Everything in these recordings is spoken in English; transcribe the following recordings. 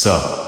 So.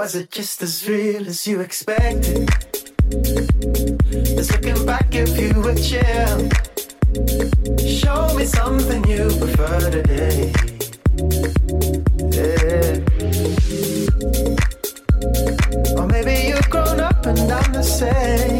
Was it just as real as you expected? Just looking back if you were chill? Show me something you prefer today. Yeah. Or maybe you've grown up and I'm the same.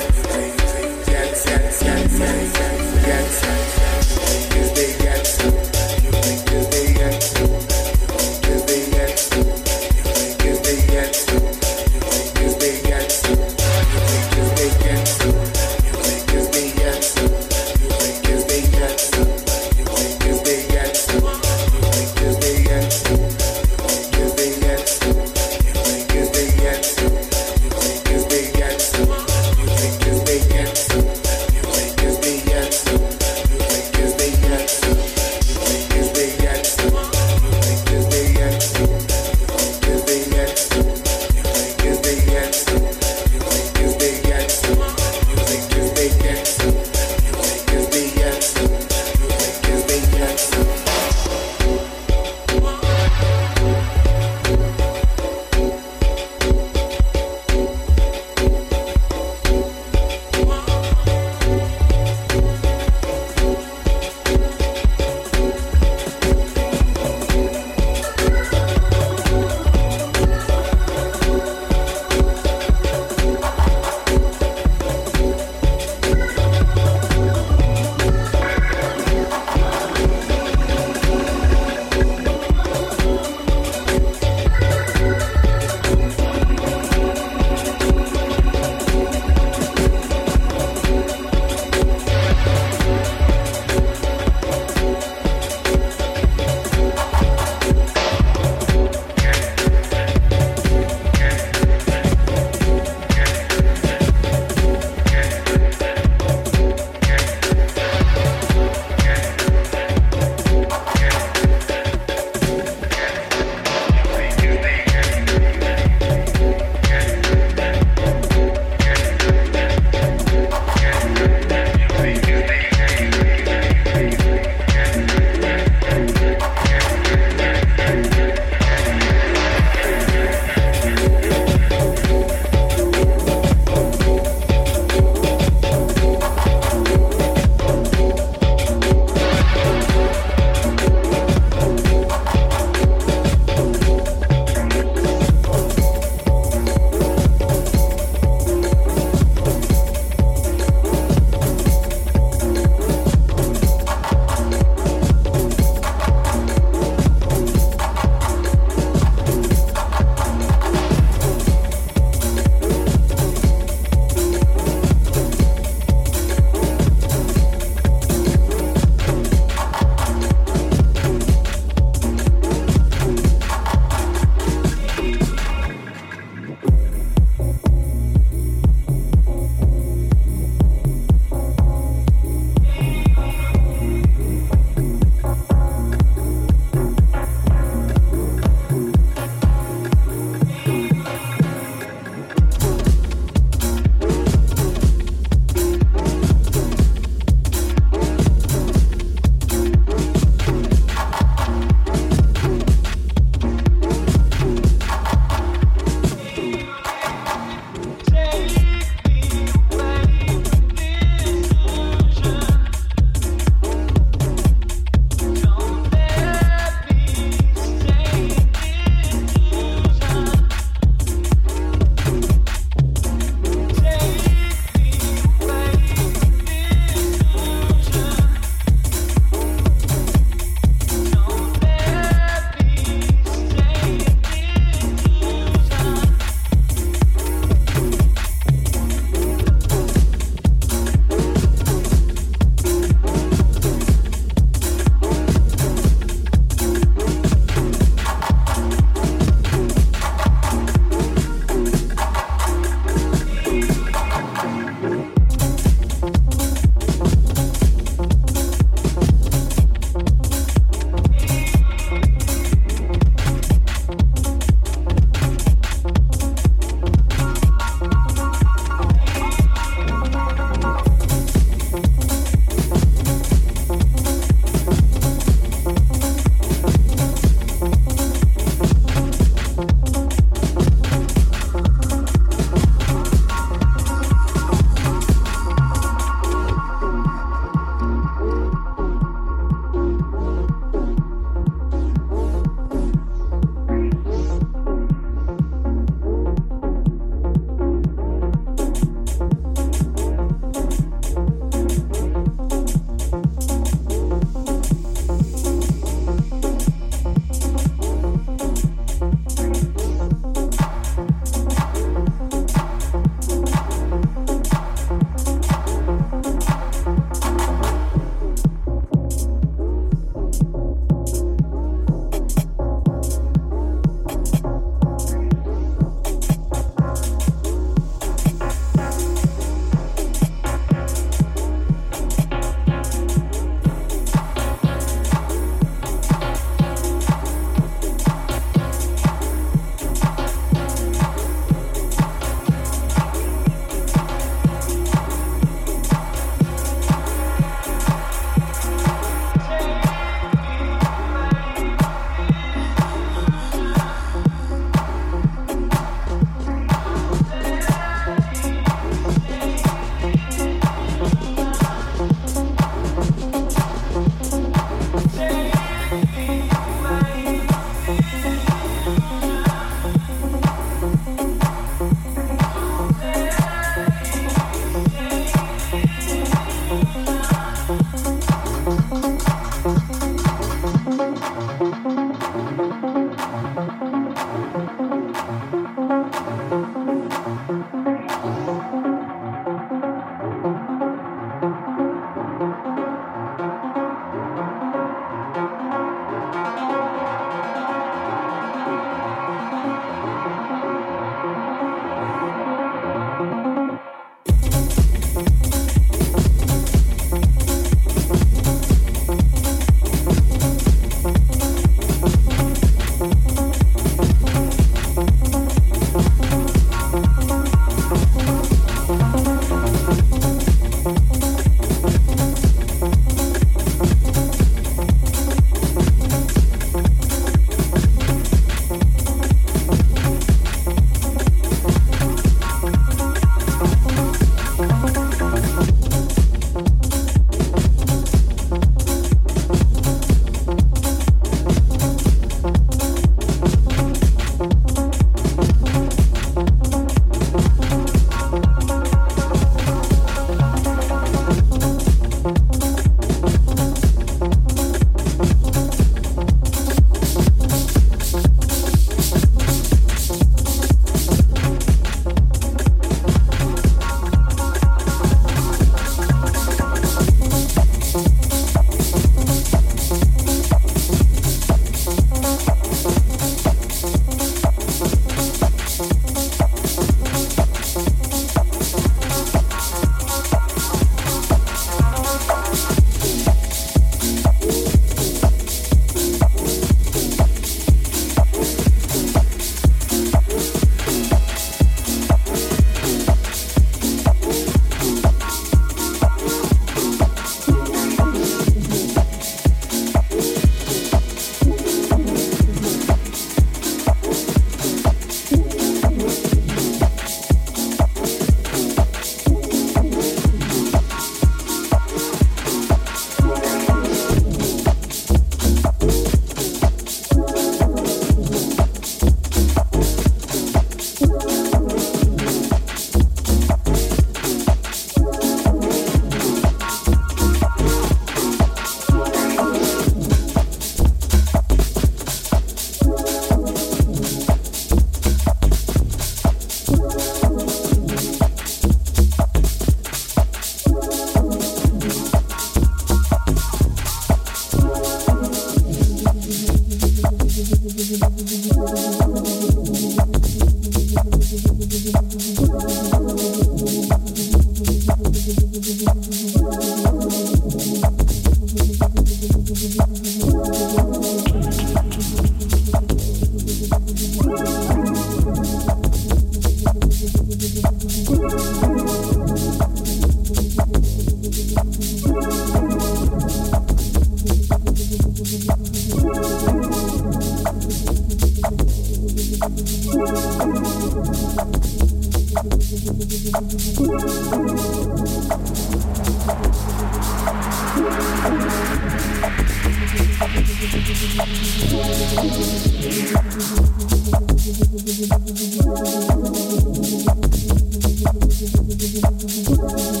Thank you.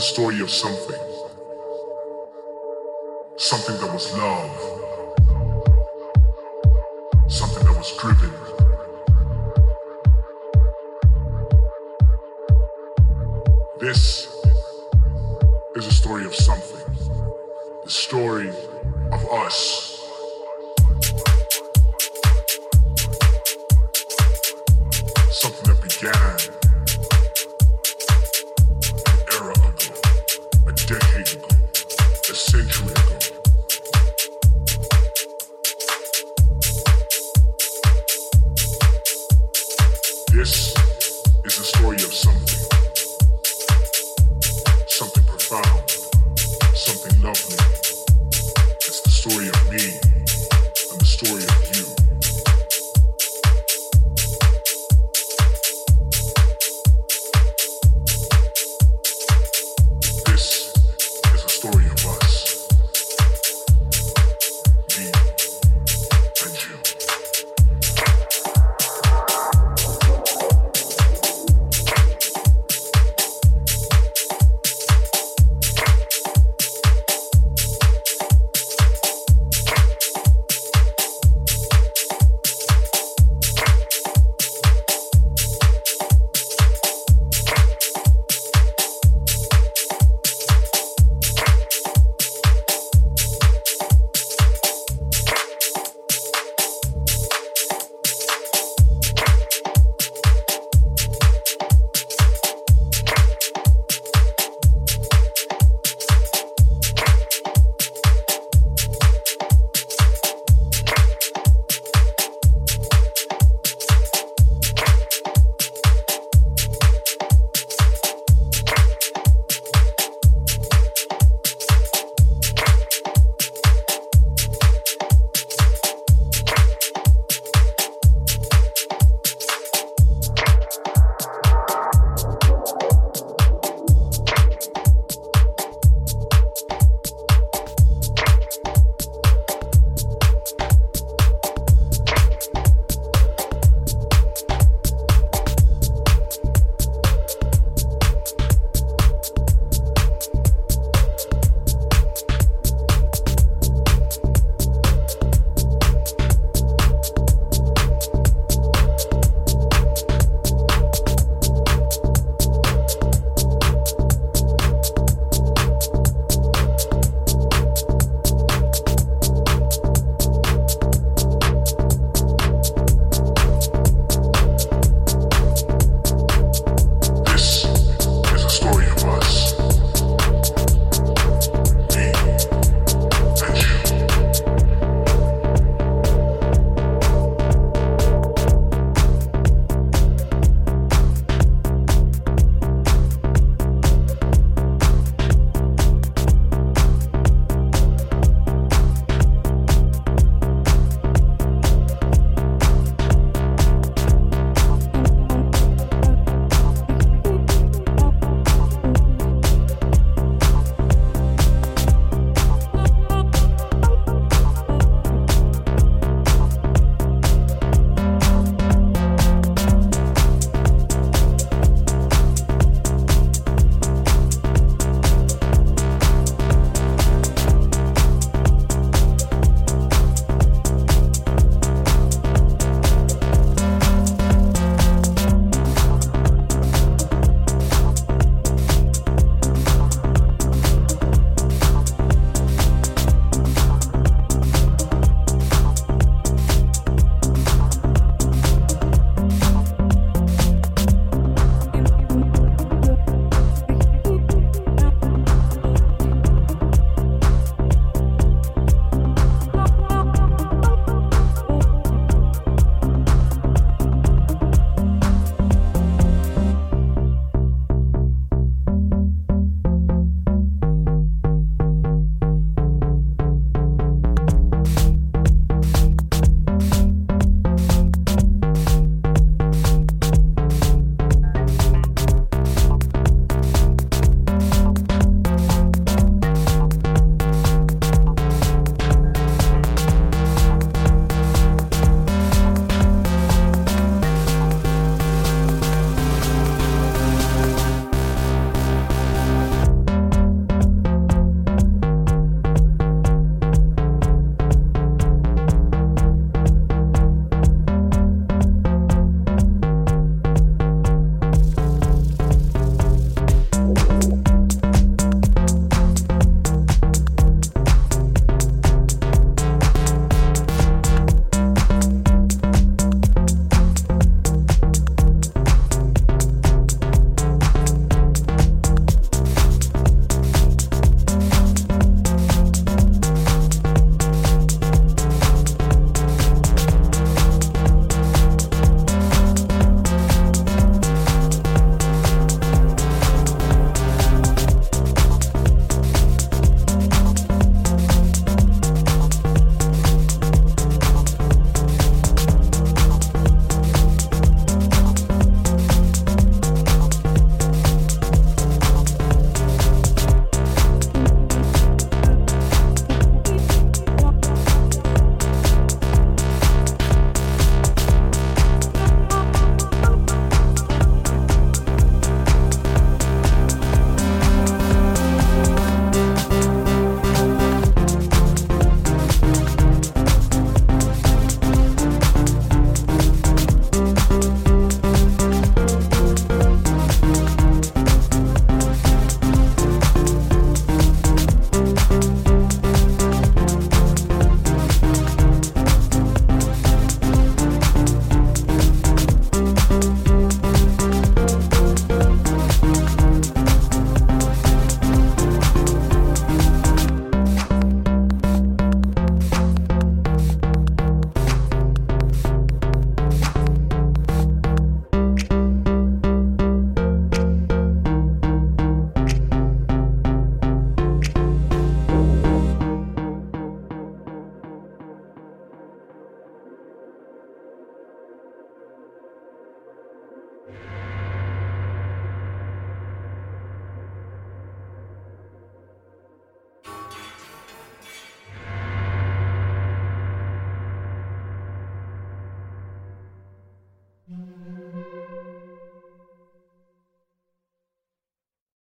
the story of something. Something that was love. Something that was driven. This